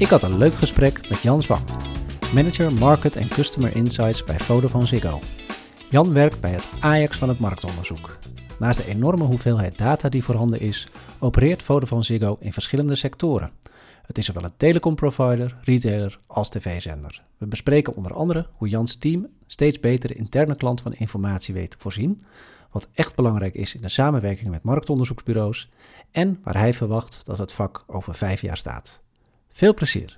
Ik had een leuk gesprek met Jan Zwang, manager Market en Customer Insights bij Vodafone Ziggo. Jan werkt bij het Ajax van het marktonderzoek. Naast de enorme hoeveelheid data die voorhanden is, opereert Vodafone Ziggo in verschillende sectoren. Het is zowel een telecomprovider, retailer als tv-zender. We bespreken onder andere hoe Jans team steeds beter de interne klant van informatie weet te voorzien, wat echt belangrijk is in de samenwerking met marktonderzoeksbureaus en waar hij verwacht dat het vak over vijf jaar staat. Veel plezier!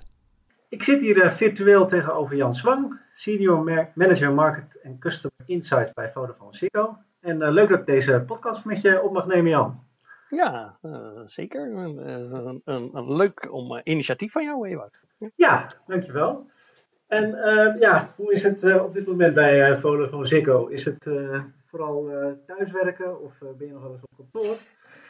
Ik zit hier uh, virtueel tegenover Jan Zwang, Senior Manager Market en Customer Insights bij Vodafone Ziggo. En uh, leuk dat ik deze podcast met je op mag nemen, Jan. Ja, uh, zeker. Een, een, een, leuk om, initiatief van jou, Ewout. Ja, dankjewel. En ja, hoe is het op dit moment bij Vodafone Ziggo? Is het vooral thuiswerken of ben je nog wel eens op kantoor?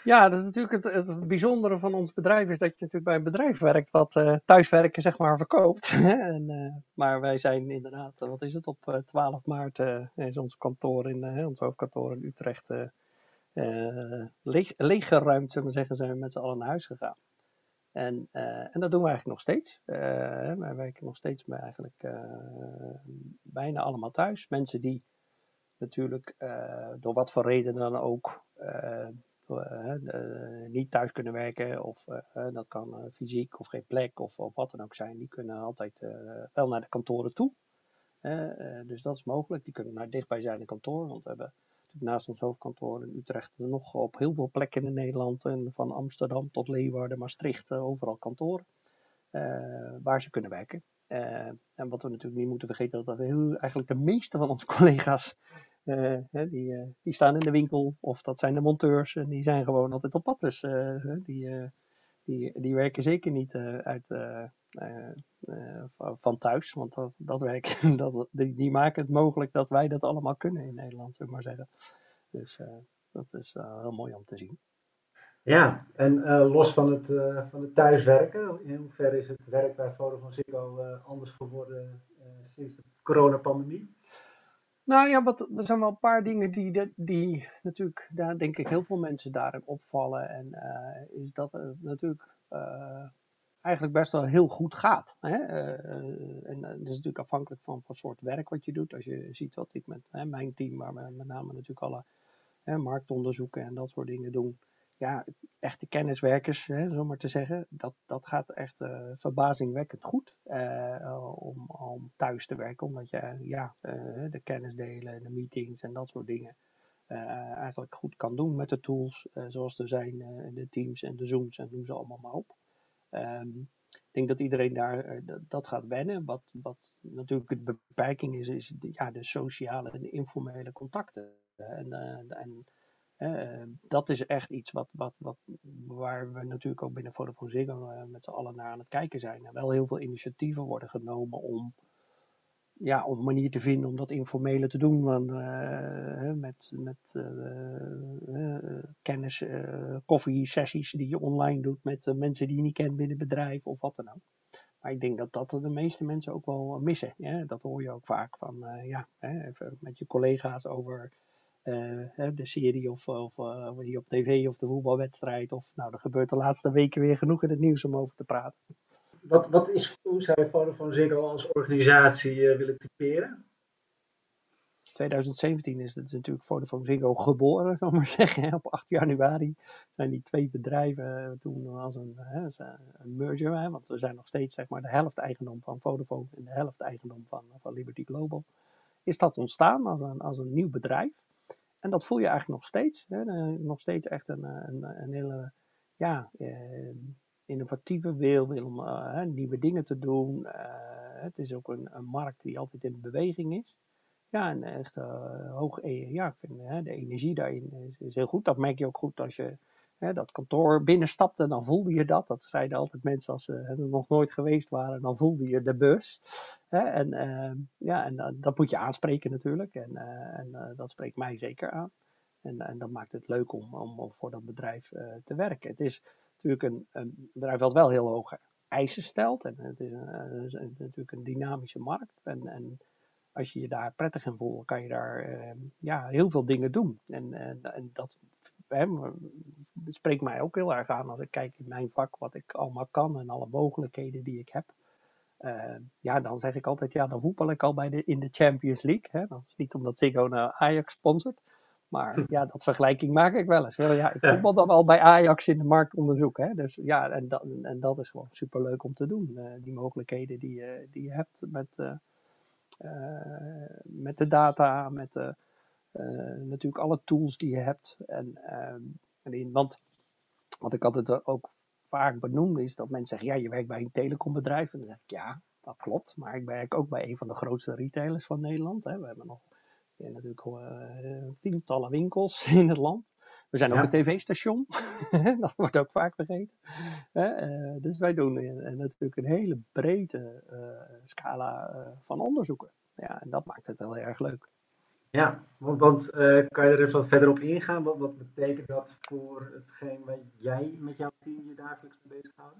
Ja, dat is natuurlijk het, bijzondere van ons bedrijf is dat je natuurlijk bij een bedrijf werkt wat uh, thuiswerken zeg maar verkoopt. en, uh, maar wij zijn inderdaad, wat is het, op 12 eh, maart is ons kantoor in, ons hoofdkantoor in Utrecht leeggeruimd, zullen we zeggen, zijn we met z'n allen naar huis gegaan. En, en dat doen we eigenlijk nog steeds. wij werken nog steeds bij eigenlijk bijna allemaal thuis. Mensen die natuurlijk door wat voor reden dan ook uh, niet thuis kunnen werken, of uh, dat kan fysiek of geen plek of, of, wat dan ook zijn, die kunnen altijd wel naar de kantoren toe. dus dat is mogelijk. Die kunnen naar dichtbijzijnde kantoor, want we hebben naast ons hoofdkantoor in Utrecht nog op heel veel plekken in Nederland, en van Amsterdam tot Leeuwarden, Maastricht, overal kantoren, waar ze kunnen werken. en wat we natuurlijk niet moeten vergeten, dat heel, eigenlijk de meeste van onze collega's uh, die, uh, die staan in de winkel of dat zijn de monteurs en die zijn gewoon altijd op pad. Dus uh, die, die, die werken zeker niet uit, van thuis, want dat, dat werk, dat, die, die maken het mogelijk dat wij dat allemaal kunnen in Nederland, zullen maar zeggen. Dus dat is heel mooi om te zien. Ja, en los van het, van het thuiswerken, in hoeverre is het werk bij Vodafone Ziggo anders geworden sinds de coronapandemie? Nou ja, wat, er zijn wel een paar dingen die, die natuurlijk, daar denk ik heel veel mensen daarin opvallen. En uh, is dat het natuurlijk uh, eigenlijk best wel heel goed gaat. Hè? Uh, en dat is natuurlijk afhankelijk van wat soort werk wat je doet. Als je ziet wat ik met hè, mijn team, maar met name natuurlijk alle hè, marktonderzoeken en dat soort dingen doen ja, echte kenniswerkers, hè, zo maar te zeggen, dat, dat gaat echt uh, verbazingwekkend goed uh, om, om thuis te werken. Omdat je ja, uh, de kennis delen, de meetings en dat soort dingen eigenlijk goed kan doen met de tools zoals er zijn, de Teams en de Zooms en noem ze allemaal maar op. Um, ik denk dat iedereen daar dat gaat wennen. Wat, wat natuurlijk de beperking is, is ja, de sociale en informele contacten. En, en dat is echt iets wat, wat, wat, waar we natuurlijk ook binnen Vodafone Ziggo uh, met z'n allen naar aan het kijken zijn. En wel heel veel initiatieven worden genomen om, ja, een manier te vinden om dat informele te doen. Want, uh, met met kennis, koffiesessies die je online doet met mensen die je niet kent binnen het bedrijf of wat dan ook. Maar ik denk dat dat de meeste mensen ook wel missen. Dat hoor je ook vaak van, ja, hè, even met je collega's over uh, de serie of, of die op tv of de voetbalwedstrijd. Of nou, er gebeurt de laatste weken weer genoeg in het nieuws om over te praten. Wat, wat is, hoe zou je Vodafone Ziggo als organisatie uh, willen typeren? 2017 is het natuurlijk Vodafone Ziggo geboren, zal ik maar zeggen. Op 8 januari zijn die twee bedrijven toen als een, hè, een merger, hè, want we zijn nog steeds zeg maar, de helft eigendom van Vodafone en de helft eigendom van, van Liberty Global. Is dat ontstaan als een, als een nieuw bedrijf? En dat voel je eigenlijk nog steeds. Hè? Nog steeds echt een, een, een hele ja, eh, innovatieve wil, wil om nieuwe dingen te doen. Uh, het is ook een, markt die altijd in beweging is. Ja, en echt uh, hoog, ja, ik vind de energie daarin is, heel goed. Dat merk je ook goed als je hè, dat kantoor binnenstapte, dan voelde je dat. Dat zeiden altijd mensen als ze er nog nooit geweest waren, dan voelde je de bus. Hè, en uh, ja, en uh, dat moet je aanspreken natuurlijk. En, uh, en dat spreekt mij zeker aan. En, en dat maakt het leuk om, om voor dat bedrijf te werken. Het is natuurlijk een, een bedrijf dat wel heel hoge eisen stelt. En het is, een, natuurlijk een dynamische markt. En, en als je je daar prettig in voelt, kan je daar ja, heel veel dingen doen. En, en, en dat hè, het spreekt mij ook heel erg aan als ik kijk in mijn vak wat ik allemaal kan en alle mogelijkheden die ik heb. Uh, ja, dan zeg ik altijd, ja, dan voetbal ik al bij de, in de Champions League. Hè? Dat is niet omdat Ziggo naar Ajax sponsort. Maar hm. ja, dat vergelijking maak ik wel eens. Ja, ik voetbal dan al bij Ajax in de marktonderzoek. Hè? Dus ja, en dat, en dat is gewoon superleuk om te doen. Uh, die mogelijkheden die, uh, die je hebt met, met de data, met natuurlijk alle tools die je hebt. En, ehm, en want wat ik altijd ook vaak benoemd is dat mensen zeggen, ja, je werkt bij een telecombedrijf. En dan zeg ik, ja, dat klopt. Maar ik werk ook bij een van de grootste retailers van Nederland. Hè. We hebben nog ja, natuurlijk uh, tientallen winkels in het land. We zijn ook een tv-station. dat wordt ook vaak vergeten. Uh, dus wij doen uh, natuurlijk een hele brede scala van onderzoeken. Ja, en dat maakt het heel erg leuk. Ja, want, want uh, kan je er even wat verder op ingaan? Wat, wat betekent dat voor hetgeen waar jij met jouw team je dagelijks mee bezighoudt?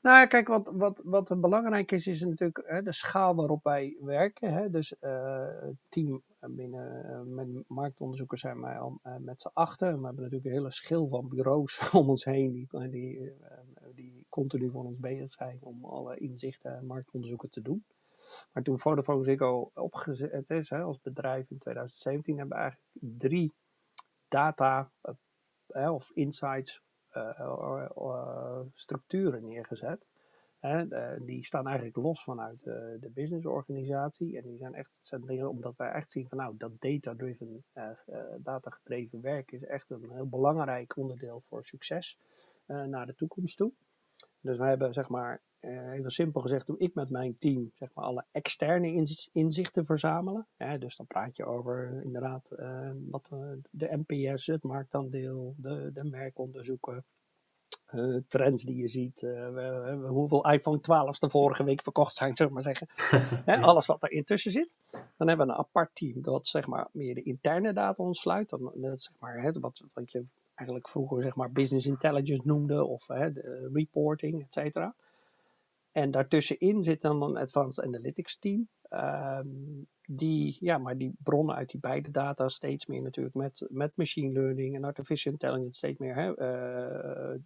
Nou ja, kijk, wat, wat, wat belangrijk is, is natuurlijk hè, de schaal waarop wij werken. Hè. Dus uh, het team binnen uh, met marktonderzoekers zijn wij al met z'n achten. We hebben natuurlijk een hele schil van bureaus om ons heen die, die, die continu voor ons bezig zijn om alle inzichten en marktonderzoeken te doen. Maar toen Vodafone Ziggo opgezet is hè, als bedrijf in 2017, hebben we eigenlijk drie data uh, of insights uh, structuren neergezet. die staan eigenlijk los vanuit de businessorganisatie. En die zijn echt centreren omdat wij echt zien van nou, dat data-driven, data-gedreven werk is echt een heel belangrijk onderdeel voor succes naar de toekomst toe. Dus we hebben zeg maar uh, even simpel gezegd, doe ik met mijn team zeg maar, alle externe inzichten verzamelen. dus dan praat je over inderdaad uh, wat, de NPS, het marktaandeel, de, de merkonderzoeken, trends die je ziet, hoeveel iPhone 12's de vorige week verkocht zijn, zeg maar zeggen. alles wat er intussen zit. Dan hebben we een apart team dat zeg maar, meer de interne data ontsluit. Dan, dat, zeg maar, wat, wat je eigenlijk vroeger zeg maar, business intelligence noemde of reporting, et cetera. En daartussenin zit dan een Advanced Analytics team. Um, die, ja, maar die bronnen uit die beide data steeds meer natuurlijk met, met machine learning en artificial intelligence steeds meer. Hè, uh,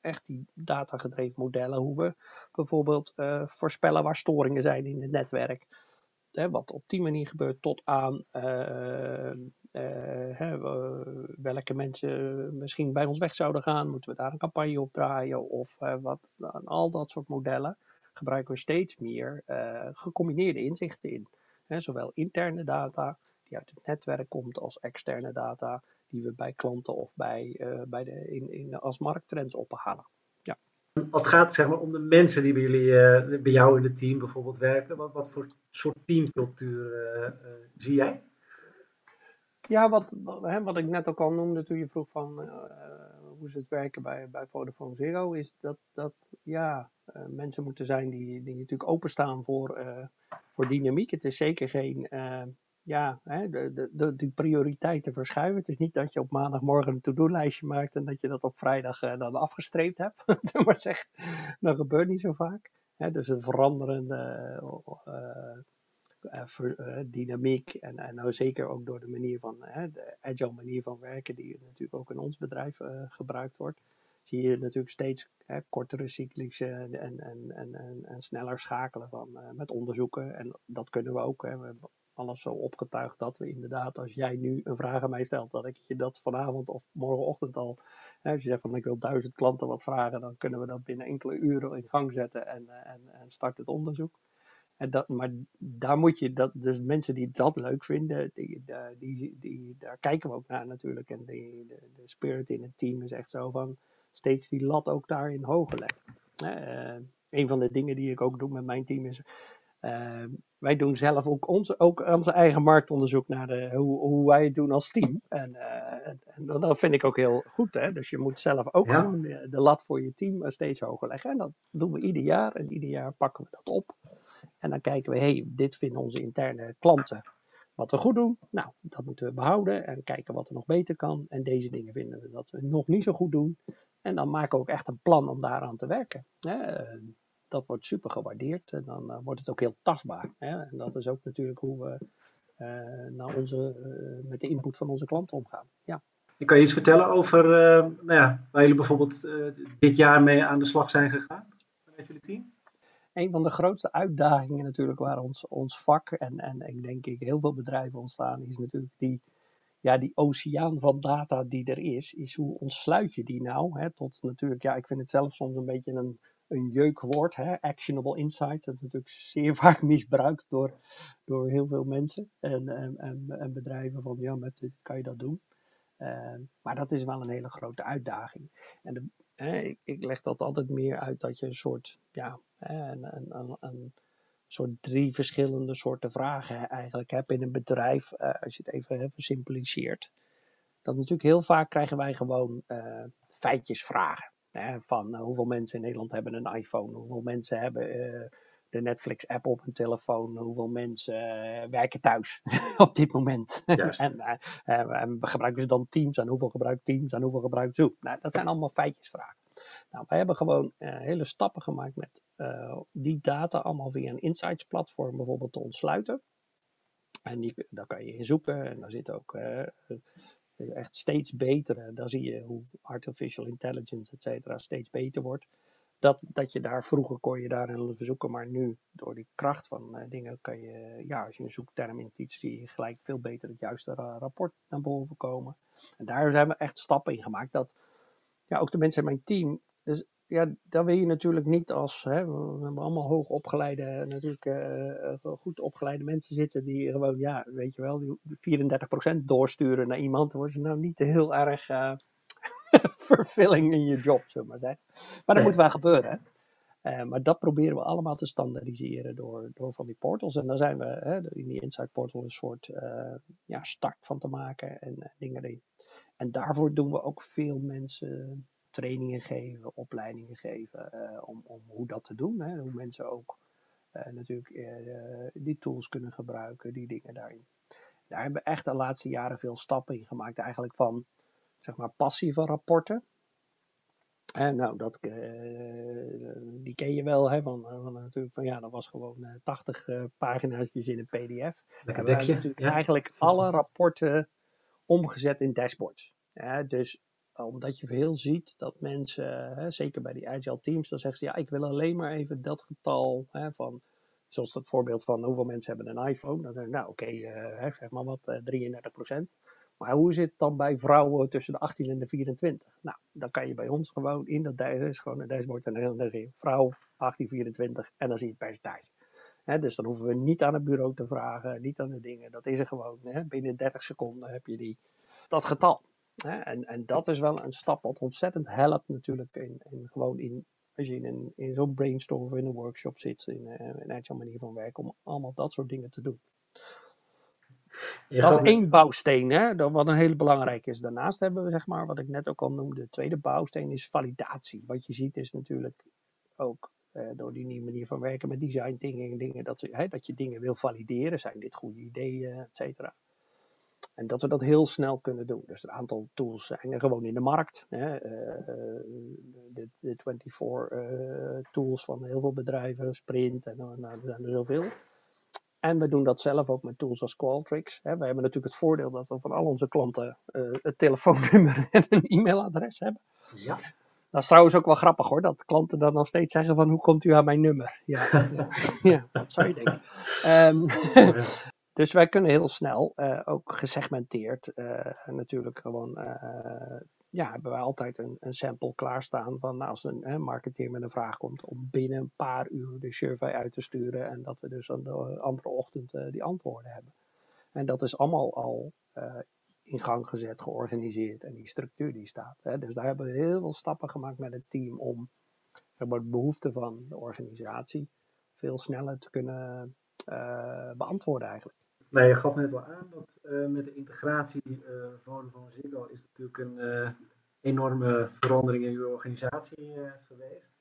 echt die datagedreven modellen. Hoe we bijvoorbeeld uh, voorspellen waar storingen zijn in het netwerk. Hè, wat op die manier gebeurt tot aan uh, hè, welke mensen misschien bij ons weg zouden gaan. Moeten we daar een campagne op draaien of wat, al dat soort modellen gebruiken we steeds meer uh, gecombineerde inzichten in. zowel interne data die uit het netwerk komt als externe data die we bij klanten of bij, uh, bij de, in, in, als markttrends ophalen. Ja. Als het gaat zeg maar, om de mensen die bij, jullie, uh, bij jou in het team bijvoorbeeld werken, wat, wat voor soort teamcultuur zie jij? Ja, wat, hè, wat ik net ook al noemde toen je vroeg van hoe ze het werken bij, bij Vodafone Zero, is dat, dat ja, uh, mensen moeten zijn die, die natuurlijk openstaan voor, uh, voor dynamiek. Het is zeker geen, ja, hè, de, de, de, prioriteiten verschuiven. Het is niet dat je op maandagmorgen een to-do-lijstje maakt en dat je dat op vrijdag dan afgestreept hebt, maar zeggen. Dat gebeurt niet zo vaak. Dus een veranderende dynamiek en, en nou zeker ook door de manier van, de agile manier van werken die natuurlijk ook in ons bedrijf gebruikt wordt, zie je natuurlijk steeds kortere cyclies en, en, en, en, sneller schakelen van, met onderzoeken. En dat kunnen we ook. We hebben alles zo opgetuigd dat we inderdaad, als jij nu een vraag aan mij stelt, dat ik je dat vanavond of morgenochtend al, als je zegt van ik wil duizend klanten wat vragen, dan kunnen we dat binnen enkele uren in gang zetten en, en, en start het onderzoek. En dat, maar daar moet je, dat, dus mensen die dat leuk vinden, die, die, die, daar kijken we ook naar natuurlijk. En de, de, spirit in het team is echt zo van steeds die lat ook daarin hoger leggen. Uh, een van de dingen die ik ook doe met mijn team is, uh, wij doen zelf ook onze, ook onze eigen marktonderzoek naar de, hoe, hoe wij het doen als team. En, uh, en, dat vind ik ook heel goed. Hè? Dus je moet zelf ook ja. de, de, lat voor je team steeds hoger leggen. En dat doen we ieder jaar. En ieder jaar pakken we dat op. En dan kijken we, hey, dit vinden onze interne klanten wat we goed doen. Nou, dat moeten we behouden en kijken wat er nog beter kan. En deze dingen vinden we dat we nog niet zo goed doen. En dan maken we ook echt een plan om daaraan te werken. Dat wordt super gewaardeerd en dan eh, wordt het ook heel tastbaar. En dat is ook natuurlijk hoe we naar onze, met de input van onze klanten omgaan. Ja. kan je iets vertellen over nou ja, waar jullie bijvoorbeeld dit jaar mee aan de slag zijn gegaan met jullie team? Een van de grootste uitdagingen natuurlijk waar ons, ons vak en, en ik denk ik heel veel bedrijven ontstaan, is natuurlijk die, ja, die oceaan van data die er is. Is hoe ontsluit je die nou? Hè, tot natuurlijk, ja, ik vind het zelf soms een beetje een, een jeukwoord, hè, actionable insight. Dat is natuurlijk zeer vaak misbruikt door, door heel veel mensen en, en, en, bedrijven van ja, met dit kan je dat doen. Uh, maar dat is wel een hele grote uitdaging. En de, ik, ik, leg dat altijd meer uit dat je een soort, ja, een, een, een, een soort drie verschillende soorten vragen eigenlijk hebt in een bedrijf, uh, als je het even versimpliceert. Dat natuurlijk heel vaak krijgen wij gewoon uh, feitjesvragen. Hè, van uh, hoeveel mensen in Nederland hebben een iPhone, hoeveel mensen hebben de Netflix-app op hun telefoon, hoeveel mensen werken thuis op dit moment. en, en, gebruiken ze dan Teams en hoeveel gebruikt Teams en hoeveel gebruikt Zoom. Nou, dat zijn allemaal feitjesvragen. Nou, wij hebben gewoon hele stappen gemaakt met die data allemaal via een insights platform bijvoorbeeld te ontsluiten. En die, daar kan je in zoeken en daar zit ook echt steeds beter. Daar zie je hoe artificial intelligence, et cetera, steeds beter wordt. Dat, dat je daar, vroeger kon je daarin zoeken, maar nu door die kracht van uh, dingen kan je, ja, als je een zoekterm in zie je gelijk veel beter het juiste rapport naar boven komen. En daar hebben we echt stappen in gemaakt dat, ja, ook de mensen in mijn team, dus ja, daar wil je natuurlijk niet als, hè, we hebben allemaal hoog opgeleide, natuurlijk uh, goed opgeleide mensen zitten die gewoon, ja, weet je wel, die 34% doorsturen naar iemand, dan wordt ze nou niet heel erg vervulling in je job, zullen we maar zeggen. Maar dat moet wel gebeuren. Uh, maar dat proberen we allemaal te standaardiseren door, door van die portals. En daar zijn we hè, in die Insight Portal een soort ja, start van te maken en dingen erin. En daarvoor doen we ook veel mensen trainingen geven, opleidingen geven om, om hoe dat te doen. Hè. Hoe mensen ook natuurlijk die tools kunnen gebruiken, die dingen daarin. Daar hebben we echt de laatste jaren veel stappen in gemaakt. Eigenlijk van zeg maar passieve rapporten. En nou, dat, die ken je wel, hè, van, van, natuurlijk van ja, dat was gewoon 80 pagina's in een pdf. Lekker hebben natuurlijk eigenlijk alle rapporten omgezet in dashboards. Ja, dus omdat je veel ziet dat mensen, hè, zeker bij die agile teams, dan zeggen ze ja, ik wil alleen maar even dat getal hè, van, zoals het voorbeeld van hoeveel mensen hebben een iPhone. Dan zeggen nou oké, okay, uh, zeg maar wat, uh, eh, 33%. Maar hoe zit het dan bij vrouwen tussen de 18 en de 24? Nou, dan kan je bij ons gewoon in dat is gewoon een dashboard en dan zie je vrouw 18, 24 en dan zie je het percentage. He, dus dan hoeven we niet aan het bureau te vragen, niet aan de dingen. Dat is er gewoon. Binnen 30 seconden heb je die, dat getal. En, en dat is wel een stap wat ontzettend helpt natuurlijk in, in gewoon in, als je in, in zo'n brainstorm of in een workshop zit, in uh, een agile manier van werken, om allemaal dat soort dingen te doen. Dat is één bouwsteen, hè, wat een hele belangrijke is. Daarnaast hebben we, zeg maar, wat ik net ook al noemde, de tweede bouwsteen is validatie. Wat je ziet is natuurlijk ook uh, door die nieuwe manier van werken met design thinking, dingen, dat, hè, dat je dingen wil valideren. Zijn dit goede ideeën, et cetera. En dat we dat heel snel kunnen doen. Dus een aantal tools zijn er gewoon in de markt. Hè. Uh, de, de 24 uh, tools van heel veel bedrijven, Sprint en nou, er zijn er zoveel. En we doen dat zelf ook met tools als Qualtrics. Hè. We hebben natuurlijk het voordeel dat we van al onze klanten uh, het telefoonnummer en een e-mailadres hebben. Ja. Dat is trouwens ook wel grappig hoor, dat klanten dan nog steeds zeggen van hoe komt u aan mijn nummer? Ja, ja, ja dat zou je denken. Um, Dus wij kunnen heel snel, uh, ook gesegmenteerd, uh, natuurlijk gewoon, ja, hebben wij altijd een, een, sample klaarstaan van nou, als een marketeer met een vraag komt, om binnen een paar uur de survey uit te sturen en dat we dus aan de andere ochtend die antwoorden hebben. En dat is allemaal al in gang gezet, georganiseerd en die structuur die staat. Hè. Dus daar hebben we heel veel stappen gemaakt met het team om zeg de behoeften van de organisatie veel sneller te kunnen beantwoorden eigenlijk. Je gaf net al aan dat uh, met de integratie uh, Vodafone Ziggo is natuurlijk een uh, enorme verandering in uw organisatie geweest.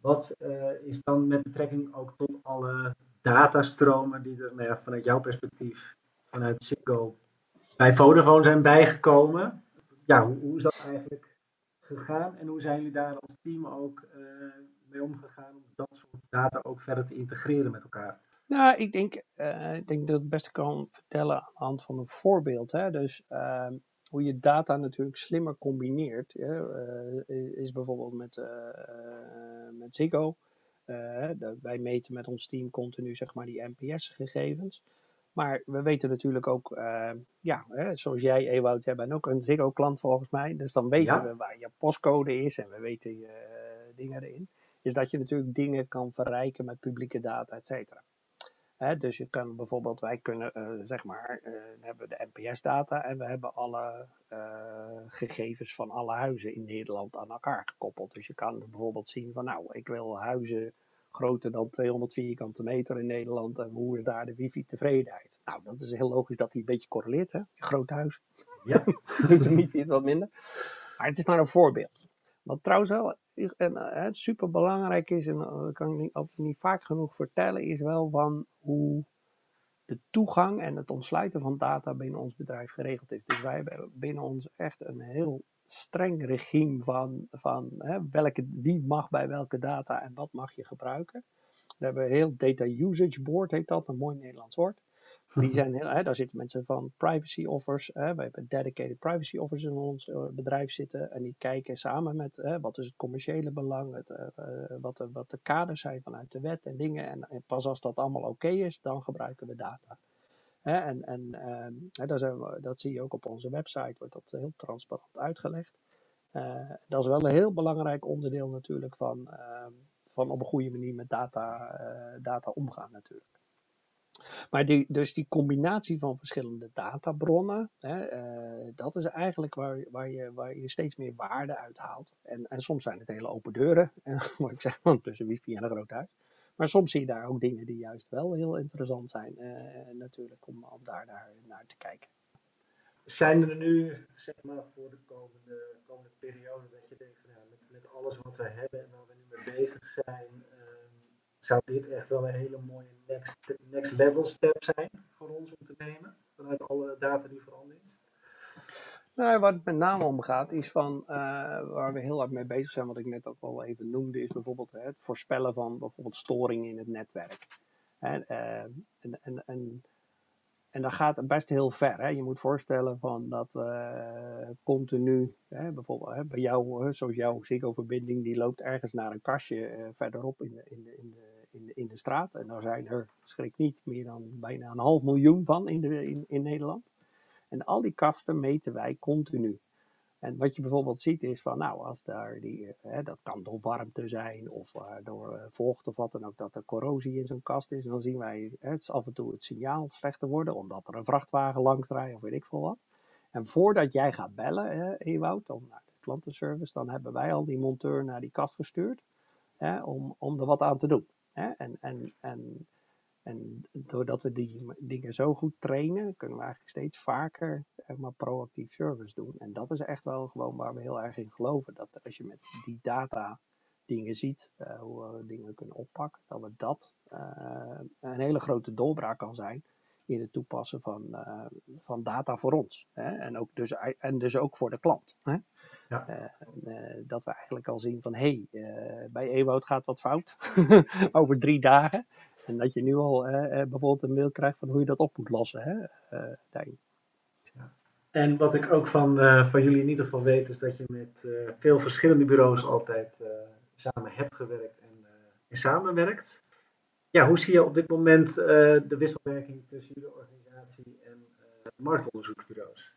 Wat is dan met betrekking ook tot alle datastromen die er nou vanuit jouw perspectief, vanuit Ziggo, bij Vodafone zijn bijgekomen? Ja, hoe, hoe, is dat eigenlijk gegaan en hoe zijn jullie daar als team ook mee omgegaan om dat soort data ook verder te integreren met elkaar? Nou, ik denk, uh, ik denk dat ik het beste kan vertellen aan de hand van een voorbeeld. Hè. Dus uh, hoe je data natuurlijk slimmer combineert, is bijvoorbeeld met, met Ziggo. wij meten met ons team continu zeg maar, die NPS-gegevens. Maar we weten natuurlijk ook, ja, hè, zoals jij, Ewout, jij bent ook een Ziggo-klant volgens mij. Dus dan weten we waar je postcode is en we weten je dingen erin. Is dat je natuurlijk dingen kan verrijken met publieke data, et cetera. Dus je kan bijvoorbeeld, wij kunnen, uh, zeg maar, hebben de NPS-data en we hebben alle gegevens van alle huizen in Nederland aan elkaar gekoppeld. Dus je kan bijvoorbeeld zien van, nou, ik wil huizen groter dan 200 vierkante meter in Nederland. En hoe is daar de wifi-tevredenheid? Nou, dat is heel logisch dat die een beetje correleert, hè? Je groot huis. Ja. de wifi is wat minder. Maar het is maar een voorbeeld. Wat trouwens wel en, uh, super belangrijk is, en dat kan ik niet, niet vaak genoeg vertellen, is wel van hoe de toegang en het ontsluiten van data binnen ons bedrijf geregeld is. Dus wij hebben binnen ons echt een heel streng regime van, van hè, welke, wie mag bij welke data en wat mag je gebruiken. We hebben een heel data usage board, heet dat, een mooi Nederlands woord. Zijn hè, daar zitten mensen van privacy offers. Hè, we hebben dedicated privacy offers in ons uh, bedrijf zitten. En die kijken samen met hè, wat is het commerciële belang, het, uh, wat, de, wat de kaders zijn vanuit de wet en dingen. En, pas als dat allemaal oké is, dan gebruiken we data en en ehm, dat, we, dat, zie je ook op onze website, wordt dat heel transparant uitgelegd. Dat is wel een heel belangrijk onderdeel natuurlijk van, ehm, van op een goede manier met data, data omgaan natuurlijk. Maar die, dus die combinatie van verschillende databronnen, hè, uh, dat is eigenlijk waar, waar, je, waar je steeds meer waarde uit haalt. En, en soms zijn het hele open deuren, moet ik zeggen, tussen wifi en een groot huis. Maar soms zie je daar ook dingen die juist wel heel interessant zijn, uh, natuurlijk, om, om daar, daar naar te kijken. Zijn er nu, zeg maar, voor de komende, komende periode, dat je denkt van ja, met, met alles wat we hebben en waar we nu mee bezig zijn, zou dit echt wel een hele mooie next, next level step zijn voor ons om te nemen, vanuit alle data die veranderd is? Nou, waar het met name om gaat, is van uh, waar we heel hard mee bezig zijn, wat ik net ook al even noemde, is bijvoorbeeld het voorspellen van bijvoorbeeld storingen in het netwerk. En, uh, en, en, en, en dat gaat best heel ver. Hè. Je moet voorstellen van dat uh, continu, hè, bijvoorbeeld hè, bij jou, zoals jouw Ziggo-verbinding, die loopt ergens naar een kastje verderop in de, in, de, in, de, in, de, in de straat. En daar zijn er, schrik niet, meer dan bijna een half miljoen van in, de, in, in Nederland. En al die kasten meten wij continu. En wat je bijvoorbeeld ziet is van, nou, als daar die, eh, hè, dat kan door warmte zijn of uh, door uh, vocht of wat dan ook, dat er corrosie in zo'n kast is. Dan zien wij hè, het af en toe het signaal slechter worden, omdat er een vrachtwagen langs rijdt of weet ik veel wat. En voordat jij gaat bellen, hè, Ewout, om naar de klantenservice, dan hebben wij al die monteur naar die kast gestuurd hè, om, om er wat aan te doen. Hè. En, en, en en doordat we die dingen zo goed trainen, kunnen we eigenlijk steeds vaker maar, proactief service doen. En dat is echt wel gewoon waar we heel erg in geloven. Dat als je met die data dingen ziet, uh, hoe we dingen kunnen oppakken, dat we dat uh, een hele grote doorbraak kan zijn in het toepassen van, uh, van data voor ons. Hè? En, ook dus, en dus ook voor de klant. Hè? Ja. dat we eigenlijk al zien van hé, hey, bij Ewout gaat wat fout over drie dagen. En dat je nu al eh, eh, bijvoorbeeld een mail krijgt van hoe je dat op moet lossen, hè, uh, ja. En wat ik ook van, van jullie in ieder geval weet, is dat je met veel verschillende bureaus altijd samen hebt gewerkt en, en samenwerkt. Ja, hoe zie je op dit moment de wisselwerking tussen jullie organisatie en marktonderzoeksbureaus?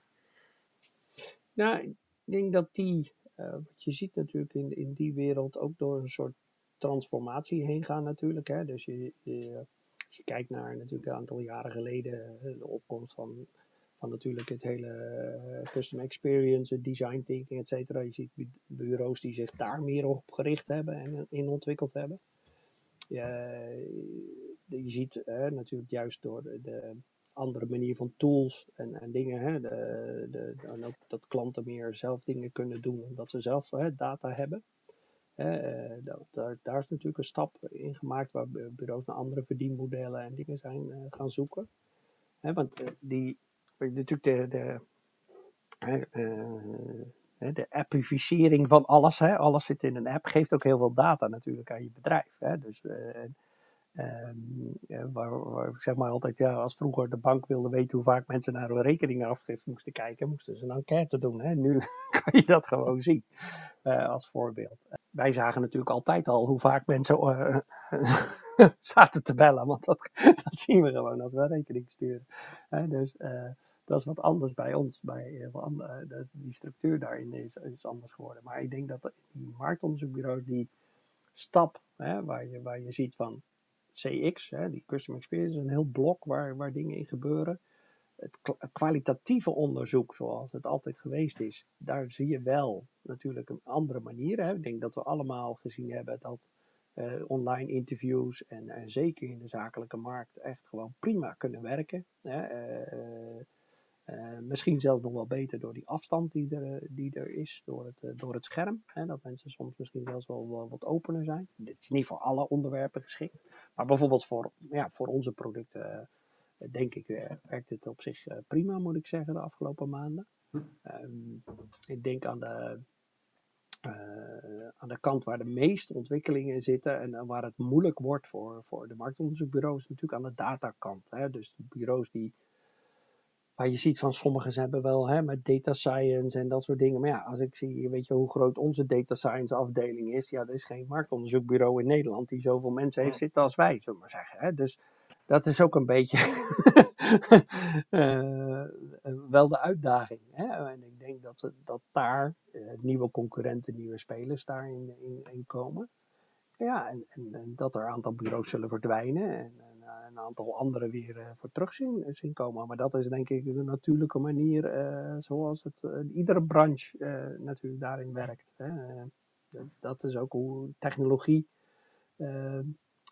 Nou, ik denk dat die, wat je ziet natuurlijk in, in die wereld, ook door een soort transformatie heen gaan natuurlijk. Hè. Dus je, je, als je kijkt naar natuurlijk een aantal jaren geleden de opkomst van, van natuurlijk het hele uh, custom experience, design thinking, et cetera. Je ziet bureaus die zich daar meer op gericht hebben en in ontwikkeld hebben. Je, je ziet natuurlijk juist door de, de, andere manier van tools en, en dingen, hè, de, de, en ook dat klanten meer zelf dingen kunnen doen omdat ze zelf hè, data hebben. Uh, daar, daar, is natuurlijk een stap in gemaakt waar bureaus naar andere verdienmodellen en dingen zijn uh, gaan zoeken. want uh, die, natuurlijk de, de, de appificering van alles, hè, alles zit in een app, geeft ook heel veel data natuurlijk aan je bedrijf. Hè, dus, Ehm, waar, waar, ik zeg maar altijd, ja, als vroeger de bank wilde weten hoe vaak mensen naar hun rekeningafschrift moesten kijken, moesten ze een enquête doen. Hè? Nu kan je dat gewoon zien, als voorbeeld. Wij zagen natuurlijk altijd al hoe vaak mensen zaten te bellen, want dat, dat zien we gewoon als we rekening sturen. dus dat is wat anders bij ons. Bij, die structuur daarin is, is anders geworden. Maar ik denk dat die marktonderzoekbureaus die stap waar, je, waar je ziet van CX, die Customer Experience, een heel blok waar, waar dingen in gebeuren. Het kwalitatieve onderzoek, zoals het altijd geweest is, daar zie je wel natuurlijk een andere manier. Hè. Ik denk dat we allemaal gezien hebben dat uh, online interviews en, zeker in de zakelijke markt echt gewoon prima kunnen werken. Hè. Uh, uh, misschien zelfs nog wel beter door die afstand die er, die er is, door het, door het scherm. Hè, dat mensen soms misschien zelfs wel, wel, wat opener zijn. Dit is niet voor alle onderwerpen geschikt. Maar bijvoorbeeld voor, ja, voor onze producten, denk ik, werkt het op zich prima, moet ik zeggen, de afgelopen maanden. Um, ik denk aan de, aan de kant waar de meeste ontwikkelingen zitten en waar het moeilijk wordt voor, voor de marktonderzoekbureaus, natuurlijk aan de datakant. Hè, dus de bureaus die maar je ziet van sommigen hebben wel hè, met data science en dat soort dingen. Maar ja, als ik zie, weet je hoe groot onze data science afdeling is. Ja, er is geen marktonderzoekbureau in Nederland die zoveel mensen heeft zitten als wij, zullen we maar zeggen. Hè. Dus dat is ook een beetje uh, wel de uitdaging. Hè. En ik denk dat, dat daar uh, nieuwe concurrenten, nieuwe spelers daarin in, in komen. Ja, en, en, en, dat er een aantal bureaus zullen verdwijnen. En, eh, een aantal andere weer eh, voor terug zien, zien komen. Maar dat is denk ik de natuurlijke manier eh, zoals het iedere branche natuurlijk daarin werkt. Hè. dat is ook hoe technologie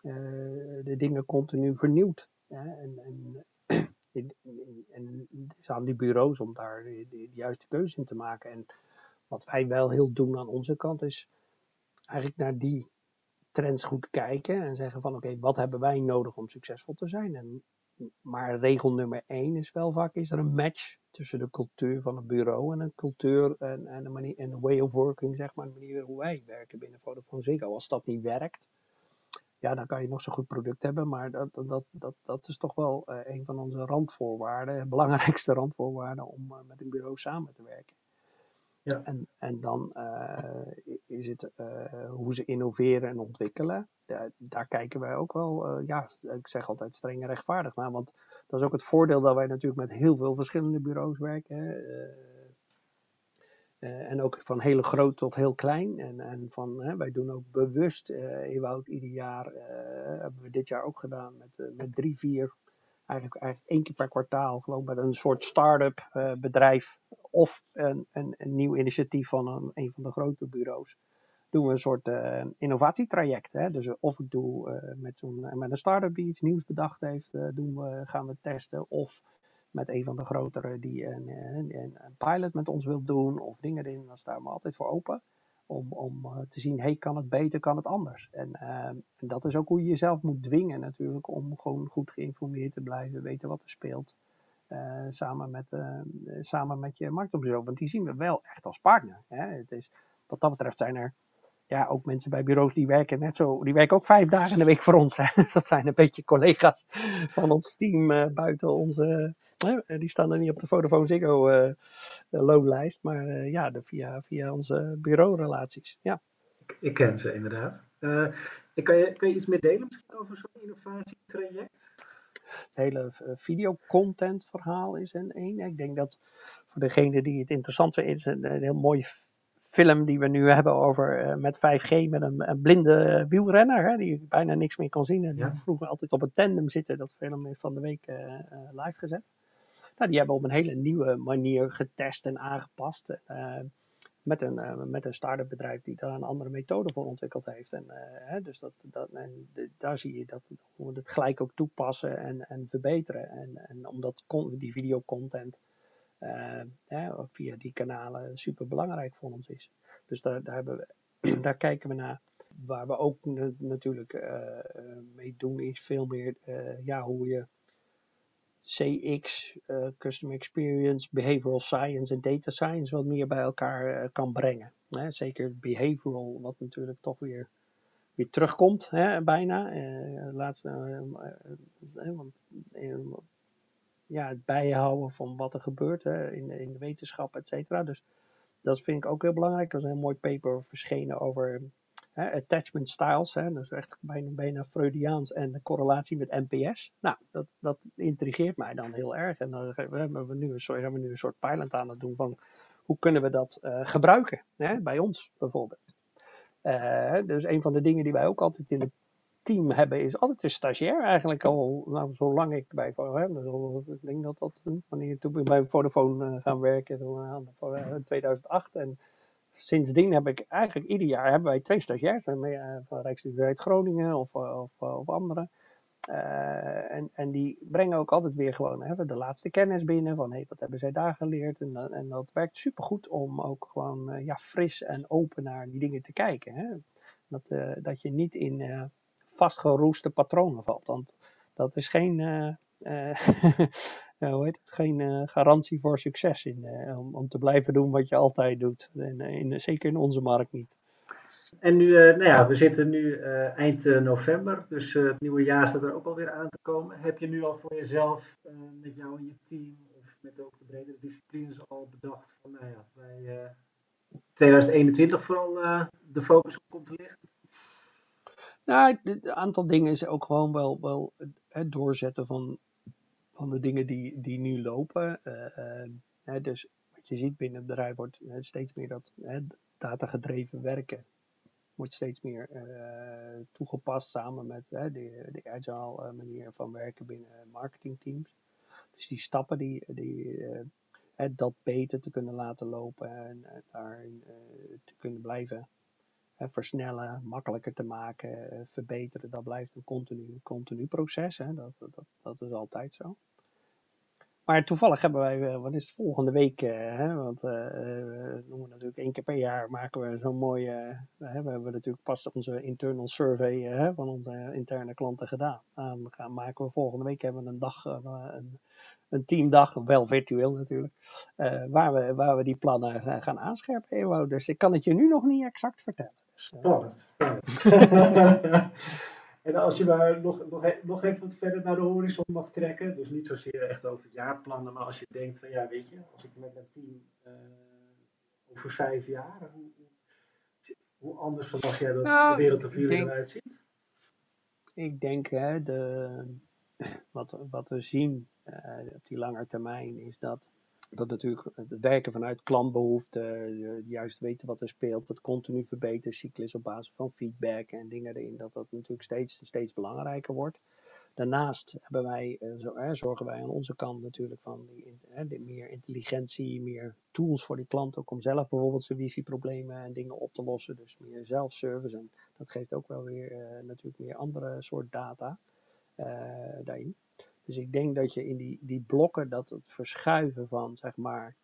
de dingen continu vernieuwt. Hè. En, en, het is aan die bureaus om daar de, de, juiste keuze in te maken. En wat wij wel heel doen aan onze kant is eigenlijk naar die trends goed kijken en zeggen van oké, wat hebben wij nodig om succesvol te zijn? En, maar regel nummer één is wel vaak, is er een match tussen de cultuur van het bureau en een cultuur en, en, de manier, en way of working, zeg maar, de manier hoe wij werken binnen Vodafone Ziggo. Als dat niet werkt, ja, dan kan je nog zo goed product hebben, maar dat, dat, dat, dat is toch wel uh, een van onze randvoorwaarden, belangrijkste randvoorwaarden om uh, met een bureau samen te werken. Ja. En, en dan uh, is het uh, hoe ze innoveren en ontwikkelen. Daar, daar kijken wij ook wel, uh, ja, ik zeg altijd streng en rechtvaardig naar. Want dat is ook het voordeel dat wij natuurlijk met heel veel verschillende bureaus werken. En ook van heel groot tot heel klein. En, en van, wij doen ook bewust, Ewout, ieder jaar, hebben we dit jaar ook gedaan met, met drie, vier eigenlijk, eigenlijk één keer per kwartaal gewoon met een soort start-up uh, bedrijf of een, een, een, nieuw initiatief van een, een van de grote bureaus. Doen we een soort uh, innovatietraject. Hè? Dus of ik doe uh, met, zo'n, met een start-up die iets nieuws bedacht heeft, doen we, gaan we testen. Of met een van de grotere die een, een, pilot met ons wil doen. Of dingen erin, dan staan we altijd voor open om, om uh, te zien, hey, kan het beter, kan het anders? En, uh, en, dat is ook hoe je jezelf moet dwingen natuurlijk, om gewoon goed geïnformeerd te blijven, weten wat er speelt, uh, samen, met, samen met je marktonderzoek. Want die zien we wel echt als partner. Hè? Het is, wat dat betreft zijn er ja, ook mensen bij bureaus die werken net zo, die werken ook vijf dagen in de week voor ons. Hè? Dat zijn een beetje collega's van ons team buiten onze die staan er niet op de Vodafone Ziggo uh, loonlijst, maar ja, de, via, via onze bureaurelaties. Ja. Ik ken ze inderdaad. Uh, kan, je, kan je iets meer delen misschien over zo'n innovatietraject? Het hele videocontent verhaal is een één. Ik denk dat voor degene die het interessant vindt, is een, een heel mooi film die we nu hebben over uh, met 5G met een, een blinde wielrenner, hè, die bijna niks meer kon zien. En ja. die vroeger altijd op een tandem zitten. Dat film is van de week uh, uh, live gezet. Nou, die hebben op een hele nieuwe manier getest en aangepast. Met een, met een start-up bedrijf die daar een andere methode voor ontwikkeld heeft. En, hè, dus dat, dat, en de, daar zie je dat we het gelijk ook toepassen en, en verbeteren. En, en omdat die videocontent hè, via die kanalen super belangrijk voor ons is. Dus daar, daar, we, daar kijken we naar. Waar we ook natuurlijk mee doen is veel meer ja, hoe je CX, uh, eh, Customer Experience, Behavioral Science en Data Science wat meer bij elkaar kan brengen. Hè? Zeker behavioral, wat natuurlijk toch weer weer terugkomt, hè, bijna. laatst, want, ja, het bijhouden van wat er gebeurt hè, in, in de wetenschap, et cetera. Dus dat vind ik ook heel belangrijk. Er is een mooi paper verschenen over hè, attachment styles. Hè, dus echt bijna, bijna Freudiaans en de correlatie met NPS. Nou, dat, dat intrigeert mij dan heel erg. En dan hebben we nu soort, hebben we nu een soort pilot aan het doen van hoe kunnen we dat uh, gebruiken hè, bij ons bijvoorbeeld. Uh, dus een van de dingen die wij ook altijd in het team hebben is altijd een stagiair eigenlijk al, nou, zolang ik bij heb. Dus ik denk dat dat, wanneer toen bij Vodafone uh, gaan werken, in 2008. En sindsdien heb ik eigenlijk ieder jaar hebben wij twee stagiairs van Rijksuniversiteit Groningen of, of, of andere. Uh, en, en die brengen ook altijd weer gewoon hè, de laatste kennis binnen van hey, wat hebben zij daar geleerd. En, en dat werkt supergoed om ook gewoon ja, fris en open naar die dingen te kijken. Hè. Dat, dat je niet in vastgeroeste patronen valt. Want dat is geen, hoe heet het, geen garantie voor succes in, om, om te blijven doen wat je altijd doet. En, in, zeker in onze markt niet. En nu, nou ja, we zitten nu eind november, dus het nieuwe jaar staat er ook alweer aan te komen. Heb je nu al voor jezelf, met jou en je team, of met ook de bredere disciplines al bedacht van, nou ja, wij 2021 vooral de focus op komt te liggen? Nou, een aantal dingen is ook gewoon wel, wel het doorzetten van, van de dingen die, die nu lopen. dus wat je ziet binnen het bedrijf wordt steeds meer dat datagedreven werken wordt steeds meer uh, toegepast samen met de, de agile manier van werken binnen marketingteams. Dus die stappen die, die dat beter te kunnen laten lopen en daarin te kunnen blijven versnellen, makkelijker te maken, verbeteren, dat blijft een continu, continu proces. Hè? Dat, dat, dat is altijd zo. Maar toevallig hebben wij, eh, wat is het, volgende week, uh, hè, want uh, we noemen natuurlijk één keer per jaar, maken we zo'n mooie, we hebben natuurlijk pas onze internal survey van onze interne klanten gedaan. Dan gaan, maken we volgende week hebben we een dag, een, een teamdag, wel virtueel natuurlijk, waar, we, waar we die plannen gaan aanscherpen. Dus ik kan het je nu nog niet exact vertellen. Spannend. En als je maar nog, nog, nog even wat verder naar de horizon mag trekken, dus niet zozeer echt over jaarplannen, maar als je denkt van ja, weet je, als ik met mijn team uh, over vijf jaar, hoe, hoe anders verwacht jij dat nou, de wereld er voor jullie eruit ziet? Ik denk hè, de, wat, wat we zien uh, op die lange termijn is dat dat natuurlijk het werken vanuit klantbehoeften, juist weten wat er speelt, het continu verbeteren cyclus op basis van feedback en dingen erin, dat dat natuurlijk steeds, steeds belangrijker wordt. Daarnaast hebben wij, eh, zorgen wij aan onze kant natuurlijk van die, meer intelligentie, meer tools voor die klant ook om zelf bijvoorbeeld zijn wifi-problemen en dingen op te lossen. Dus meer zelfservice en dat geeft ook wel weer uh, natuurlijk meer andere soort data uh, daarin. Dus ik denk dat je in die, die blokken, dat het verschuiven van, zeg maar,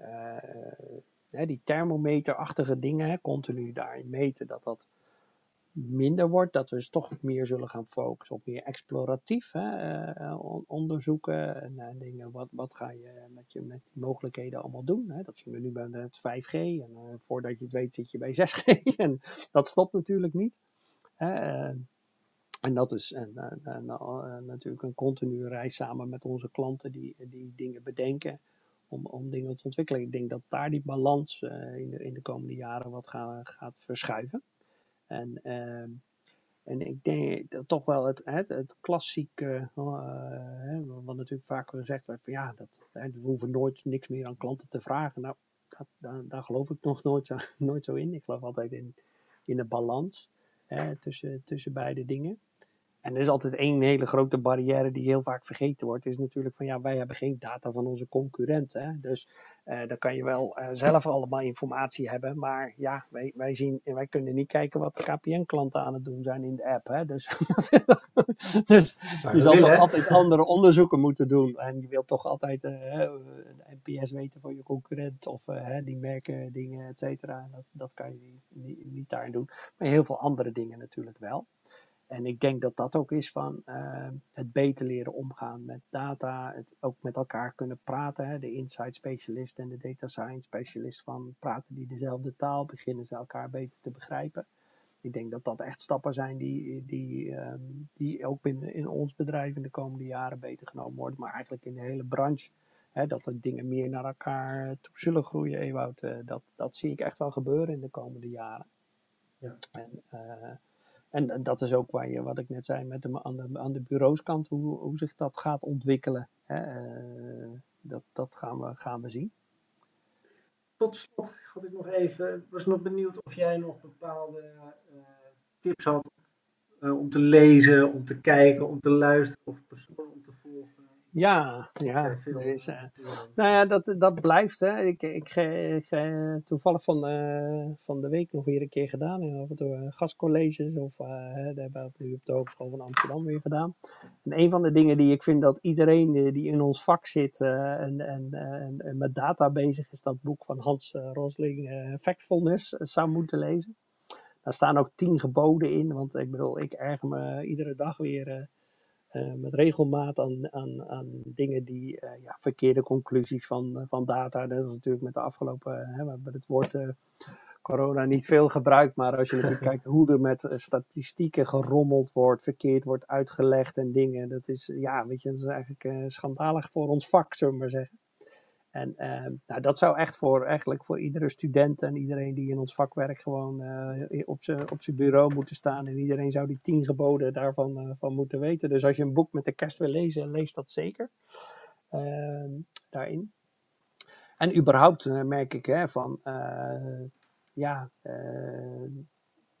uh, die thermometerachtige dingen, hè, continu daarin meten, dat dat minder wordt. Dat we dus toch meer zullen gaan focussen op meer exploratief hè, uh, onderzoeken en uh, dingen. Wat, wat ga je met, je met die mogelijkheden allemaal doen? Hè? Dat zien we nu bij het 5G en voordat je het weet zit je bij 6G en dat stopt natuurlijk niet. Hè? En dat is en, en, en, uh, natuurlijk een continue reis samen met onze klanten die, die dingen bedenken om, om dingen te ontwikkelen. Ik denk dat daar die balans uh, in, de, in de komende jaren wat ga, gaat verschuiven. En, uh, en ik denk dat toch wel het, het, het klassieke, wat natuurlijk vaak gezegd wordt, van ja, dat, we hoeven nooit niks meer aan klanten te vragen. Nou, dat, daar, geloof ik nog nooit nooit zo in. Ik geloof altijd in, in een balans tussen, tussen beide dingen. En er is altijd één hele grote barrière die heel vaak vergeten wordt. Is natuurlijk van ja, wij hebben geen data van onze concurrenten. Dus uh, dan kan je wel uh, zelf allemaal informatie hebben. Maar ja, wij, wij, zien, wij kunnen niet kijken wat de KPN-klanten aan het doen zijn in de app. Hè? Dus, dus je zal toch altijd andere onderzoeken moeten doen. En je wilt toch altijd uh, de NPS weten van je concurrent. Of die merken dingen, et cetera. Dat, dat kan je niet, niet, niet daarin doen. Maar heel veel andere dingen natuurlijk wel. En ik denk dat dat ook is van uh, het beter leren omgaan met data, het ook met elkaar kunnen praten. Hè. De insight specialist en de data science specialist van praten die dezelfde taal, beginnen ze elkaar beter te begrijpen. ik denk dat dat echt stappen zijn die, die, ehm, die ook in, in ons bedrijf in de komende jaren beter genomen worden. Maar eigenlijk in de hele branche. Hè, dat de dingen meer naar elkaar toe zullen groeien, Ewout. Uh, dat, dat zie ik echt wel gebeuren in de komende jaren. Ja. En, uh, en, dat is ook waar je, wat ik net zei, met de, aan, de, aan de bureauskant, hoe, hoe zich dat gaat ontwikkelen. Hè, uh, dat dat gaan, we, gaan we zien. Tot slot had ik nog even, was nog benieuwd of jij nog bepaalde tips had om te lezen, om te kijken, om te luisteren of personen om te volgen. Ja, ja. Deze, nou ja, dat, dat blijft. Hè. Ik, ik, ik, toevallig van, uh, van de week nog weer een keer gedaan. En af en toe gastcolleges. Of dat hebben we nu op de Hogeschool van Amsterdam weer gedaan. En een van de dingen die ik vind dat iedereen die, die in ons vak zit en, en, en, met data bezig is, dat boek van Hans Rosling, Factfulness, zou moeten lezen. Daar staan ook tien geboden in. Want ik bedoel, ik erger me iedere dag weer met regelmaat aan, aan, aan dingen die uh, ja, verkeerde conclusies van, uh, van data. Dat is natuurlijk met de afgelopen, hè, we hebben het woord corona niet veel gebruikt, maar als je natuurlijk kijkt hoe er met statistieken gerommeld wordt, verkeerd wordt uitgelegd en dingen, dat is, ja, weet je, dat is eigenlijk schandalig voor ons vak, zullen we maar zeggen. En uh, nou, dat zou echt voor, eigenlijk voor iedere student en iedereen die in ons vak werkt gewoon uh, op zijn bureau moeten staan. En iedereen zou die tien geboden daarvan uh, van moeten weten. Dus als je een boek met de kerst wil lezen, lees dat zeker ehm, daarin. En überhaupt eh, merk ik hè, van, ja,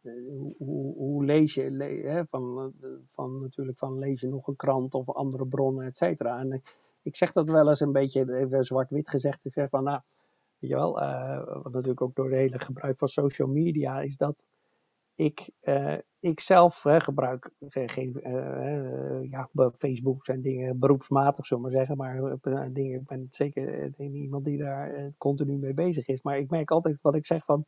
hoe, hoe, hoe, lees je, hè, van, van natuurlijk van lees je nog een krant of andere bronnen, et cetera. En zeg dat wel eens een beetje, even zwart-wit gezegd. Ik zeg van, nou, weet je wel, uh, wat natuurlijk ook door het hele gebruik van social media is dat ik, uh, ik zelf gebruik geen, ja, Facebook zijn dingen beroepsmatig, we maar zeggen, maar dingen, ik ben zeker iemand die daar continu mee bezig is. Maar ik merk altijd wat ik zeg van,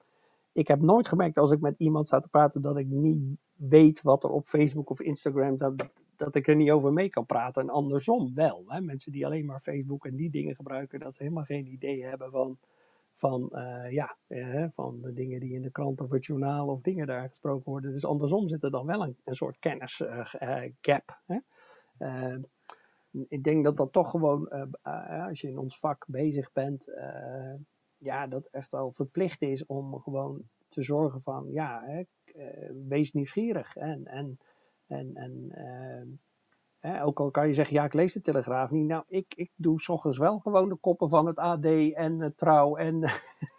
ik heb nooit gemerkt als ik met iemand sta te praten dat ik niet weet wat er op Facebook of Instagram, dat ik er niet over mee kan praten. En andersom wel. Hè? Mensen die alleen maar Facebook en die dingen gebruiken, dat ze helemaal geen idee hebben van, van, uh, ja, uh, van de dingen die in de krant of het journaal of dingen daar gesproken worden. Dus andersom zit er dan wel een, een soort kennisgap. Uh, ik denk dat dat toch gewoon, als je in ons vak bezig bent, ja, dat echt wel verplicht is om gewoon te zorgen van, ja, wees nieuwsgierig en, en en, en ehm, hè, ook al kan je zeggen, ja, ik lees de Telegraaf niet. Nou, ik, ik doe s ochtends wel gewoon de koppen van het AD en het Trouw en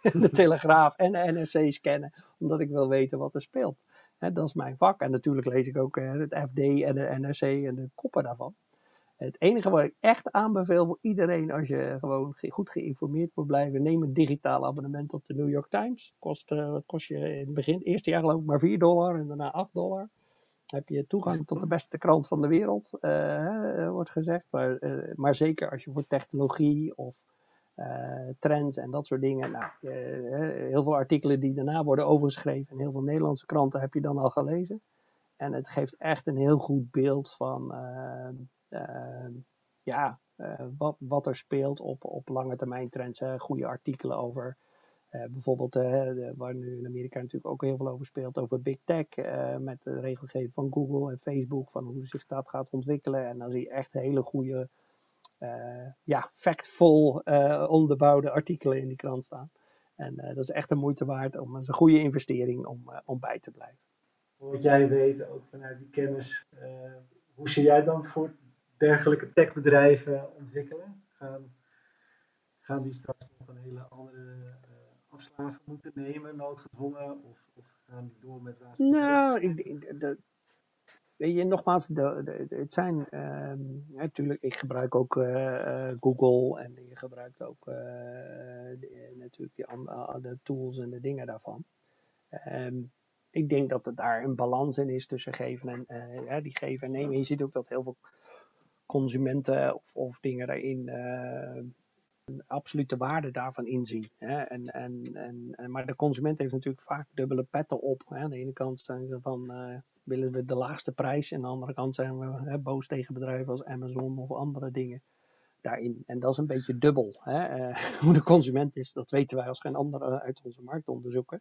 de Telegraaf en de NRC scannen. Omdat ik wil weten wat er speelt. Hè, dat is mijn vak. En natuurlijk lees ik ook het FD en de NRC en de koppen daarvan. Het enige wat ik echt aanbeveel voor iedereen als je gewoon goed geïnformeerd moet blijven, neem een digitaal abonnement op de New York Times. Kost, wat kost je in het begin, eerste jaar geloof ik maar 4 dollar en daarna 8 dollar heb je toegang tot de beste krant van de wereld, uh, wordt gezegd. Maar, uh, maar, zeker als je voor technologie of uh, trends en dat soort dingen. Nou, heel veel artikelen die daarna worden overgeschreven in heel veel Nederlandse kranten heb je dan al gelezen. En het geeft echt een heel goed beeld van ja, wat, wat er speelt op, op lange termijn trends. goede artikelen over bijvoorbeeld, uh, waar nu in Amerika natuurlijk ook heel veel over speelt, over big tech, uh, met de regelgeving van Google en Facebook, van hoe zich dat gaat ontwikkelen. En dan zie je echt hele goede, ja, factful onderbouwde artikelen in die krant staan. En dat is echt een moeite waard, om, een goede investering om, om bij te blijven. Wat jij weet, ook vanuit die kennis, hoe zie jij dan voor dergelijke techbedrijven ontwikkelen? Gaan, gaan die straks nog een hele andere afslagen moeten nemen, noodgedwongen? Of, of gaan die door met waar Nou, ik, de, weet je, nogmaals, de, de, het zijn natuurlijk, ik gebruik ook uh, Google en je gebruikt ook de, natuurlijk die andere tools en de dingen daarvan. Um, ik denk dat er daar een balans in is tussen geven en die geven en nemen. Je ziet ook dat heel veel consumenten of, of dingen daarin absolute waarde daarvan inzien. Hè? En, en, en, maar de consument heeft natuurlijk vaak dubbele petten op. Hè? Aan de ene kant zijn ze van uh, willen we de laagste prijs. En aan de andere kant zijn we hè, boos tegen bedrijven als Amazon of andere dingen daarin. En dat is een beetje dubbel. Hè? Uh, hoe de consument is, dat weten wij als geen andere uit onze marktonderzoeken.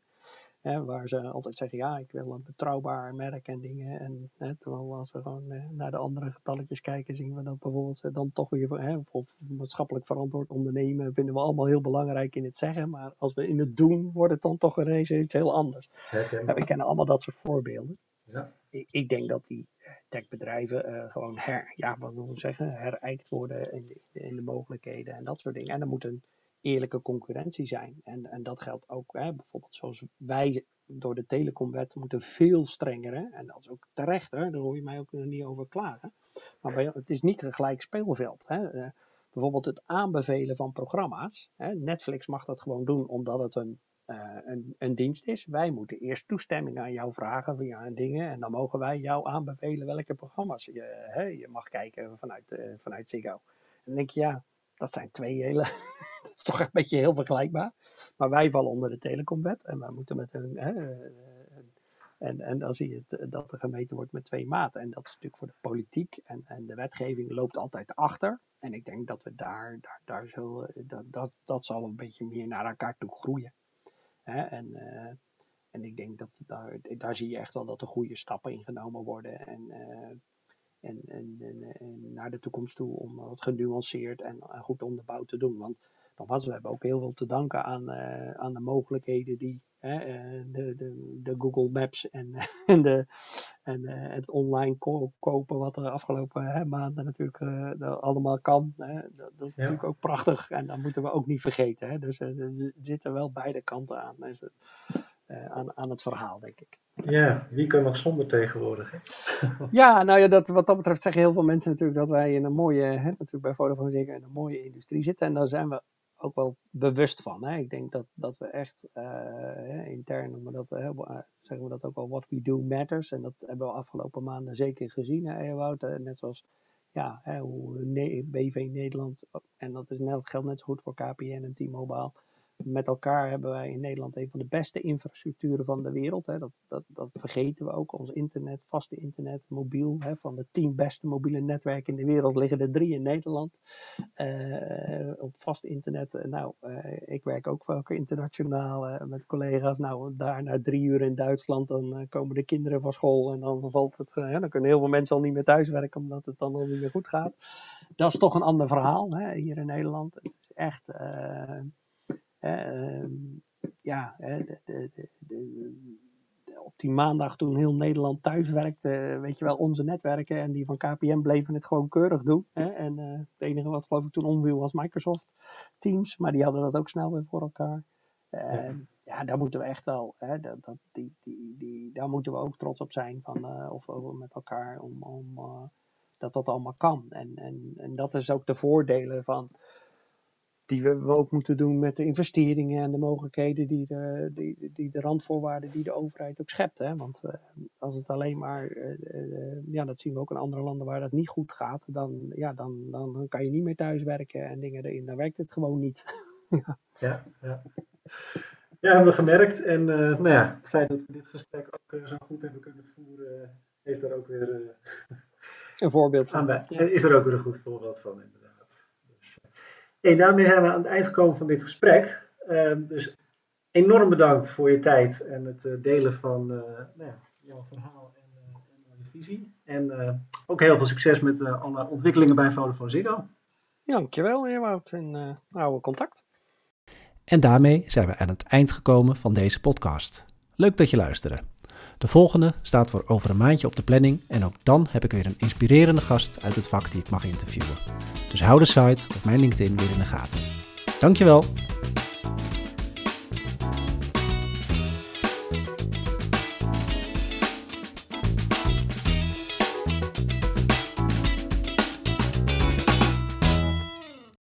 Hè, waar ze altijd zeggen, ja, ik wil een betrouwbaar merk en dingen. En hè, terwijl als we gewoon eh, naar de andere getalletjes kijken, zien we dat bijvoorbeeld dan toch weer, hè, maatschappelijk verantwoord ondernemen, vinden we allemaal heel belangrijk in het zeggen. Maar als we in het doen, wordt het dan toch ineens iets heel anders. Ja, we kennen allemaal dat soort voorbeelden. Ja. Ik, ik, denk dat die techbedrijven uh, gewoon her, ja, wat we zeggen, herijkt worden in de, in de mogelijkheden en dat soort dingen. En er moet een eerlijke concurrentie zijn. En, en dat geldt ook hè, bijvoorbeeld zoals wij door de telecomwet moeten veel strenger. Hè, en dat is ook terecht, hè, daar hoor je mij ook niet over klagen. Maar het is niet een gelijk speelveld. Hè. Uh, bijvoorbeeld het aanbevelen van programma's. Hè, Netflix mag dat gewoon doen omdat het een, uh, een, een, dienst is. Wij moeten eerst toestemming aan jou vragen via dingen. En dan mogen wij jou aanbevelen welke programma's je, hè, je mag kijken vanuit, uh, vanuit Ziggo. En dan denk je, ja, dat zijn twee hele toch een beetje heel vergelijkbaar. Maar wij vallen onder de telecomwet en wij moeten met een. Eh, en, en dan zie je het, dat er gemeten wordt met twee maten. En dat is natuurlijk voor de politiek en, en de wetgeving loopt altijd achter. En ik denk dat we daar, daar, daar zullen, dat, dat, dat zal een beetje meer naar elkaar toe groeien. Hè? En, en ik denk dat daar, daar zie je echt wel dat er goede stappen in genomen worden. En, en, en, en, en, naar de toekomst toe om wat genuanceerd en, en goed onderbouwd te doen. Want nogmaals, we hebben ook heel veel te danken aan, uh, aan de mogelijkheden die uh, de, de, de, Google Maps en, en, de, en uh, het online ko kopen, wat er de afgelopen maanden natuurlijk allemaal kan. dat, dat, is ja. natuurlijk ook prachtig en dat moeten we ook niet vergeten. Hè. Dus er zitten wel beide kanten aan, dus, aan, aan het verhaal, denk ik. Ja, wie kan nog zonder tegenwoordig? Hè? ja, nou ja, dat, wat dat betreft zeggen heel veel mensen natuurlijk dat wij in een mooie, hè, natuurlijk bij Vodafone zeker in een mooie industrie zitten. En daar zijn we ook wel bewust van. Hè? Ik denk dat, dat we echt uh, intern noemen dat, uh, zeggen we dat ook wel, what we do matters. En dat hebben we afgelopen maanden zeker gezien, hè? Net zoals ja, hè, hoe BV Nederland, en dat is net, geldt net zo goed voor KPN en T-Mobile, met elkaar hebben wij in Nederland een van de beste infrastructuren van de wereld. Hè. Dat, dat, dat vergeten we ook. Ons internet, vaste internet, mobiel. Hè. Van de tien beste mobiele netwerken in de wereld liggen er drie in Nederland. Uh, op vast internet. Uh, nou, uh, ik werk ook vaak internationaal met collega's. Nou, daar na drie uur in Duitsland, dan komen de kinderen van school. En dan valt het. dan kunnen heel veel mensen al niet meer thuiswerken, omdat het dan al niet meer goed gaat. Dat is toch een ander verhaal hè, hier in Nederland. Het is echt ja, de, de, de, op die maandag toen heel Nederland thuis werkte, weet je wel, onze netwerken en die van KPN bleven het gewoon keurig doen. Hè? En uh, het enige wat geloof ik toen omviel was Microsoft Teams, maar die hadden dat ook snel weer voor elkaar. Uh, ja. ja, daar moeten we echt wel, hè, dat, dat, die, die, die, daar moeten we ook trots op zijn van, uh, of, of met elkaar om, om dat dat allemaal kan. En, en, en dat is ook de voordelen van die we, ook moeten doen met de investeringen en de mogelijkheden die de, die, die de randvoorwaarden die de overheid ook schept. Hè? Want uh, als het alleen maar, uh, uh, ja, dat zien we ook in andere landen waar dat niet goed gaat, dan, ja, dan, dan, dan kan je niet meer thuiswerken en dingen erin. Dan werkt het gewoon niet. ja, ja. Ja, hebben we gemerkt. En nou ja, het feit dat we dit gesprek ook zo goed hebben kunnen voeren, heeft er ook weer een voorbeeld van. Bij, is er ook weer een goed voorbeeld van. Hey, daarmee zijn we aan het eind gekomen van dit gesprek. Uh, dus enorm bedankt voor je tijd en het uh, delen van uh, nou ja, jouw verhaal en, eh, en je visie. En ook heel veel succes met alle ontwikkelingen bij Vodafone Ziggo. Ja, dankjewel, Ewout. En houden contact. En daarmee zijn we aan het eind gekomen van deze podcast. Leuk dat je luisterde. De volgende staat voor over een maandje op de planning en ook dan heb ik weer een inspirerende gast uit het vak die ik mag interviewen. Dus hou de site of mijn LinkedIn weer in de gaten. Dankjewel!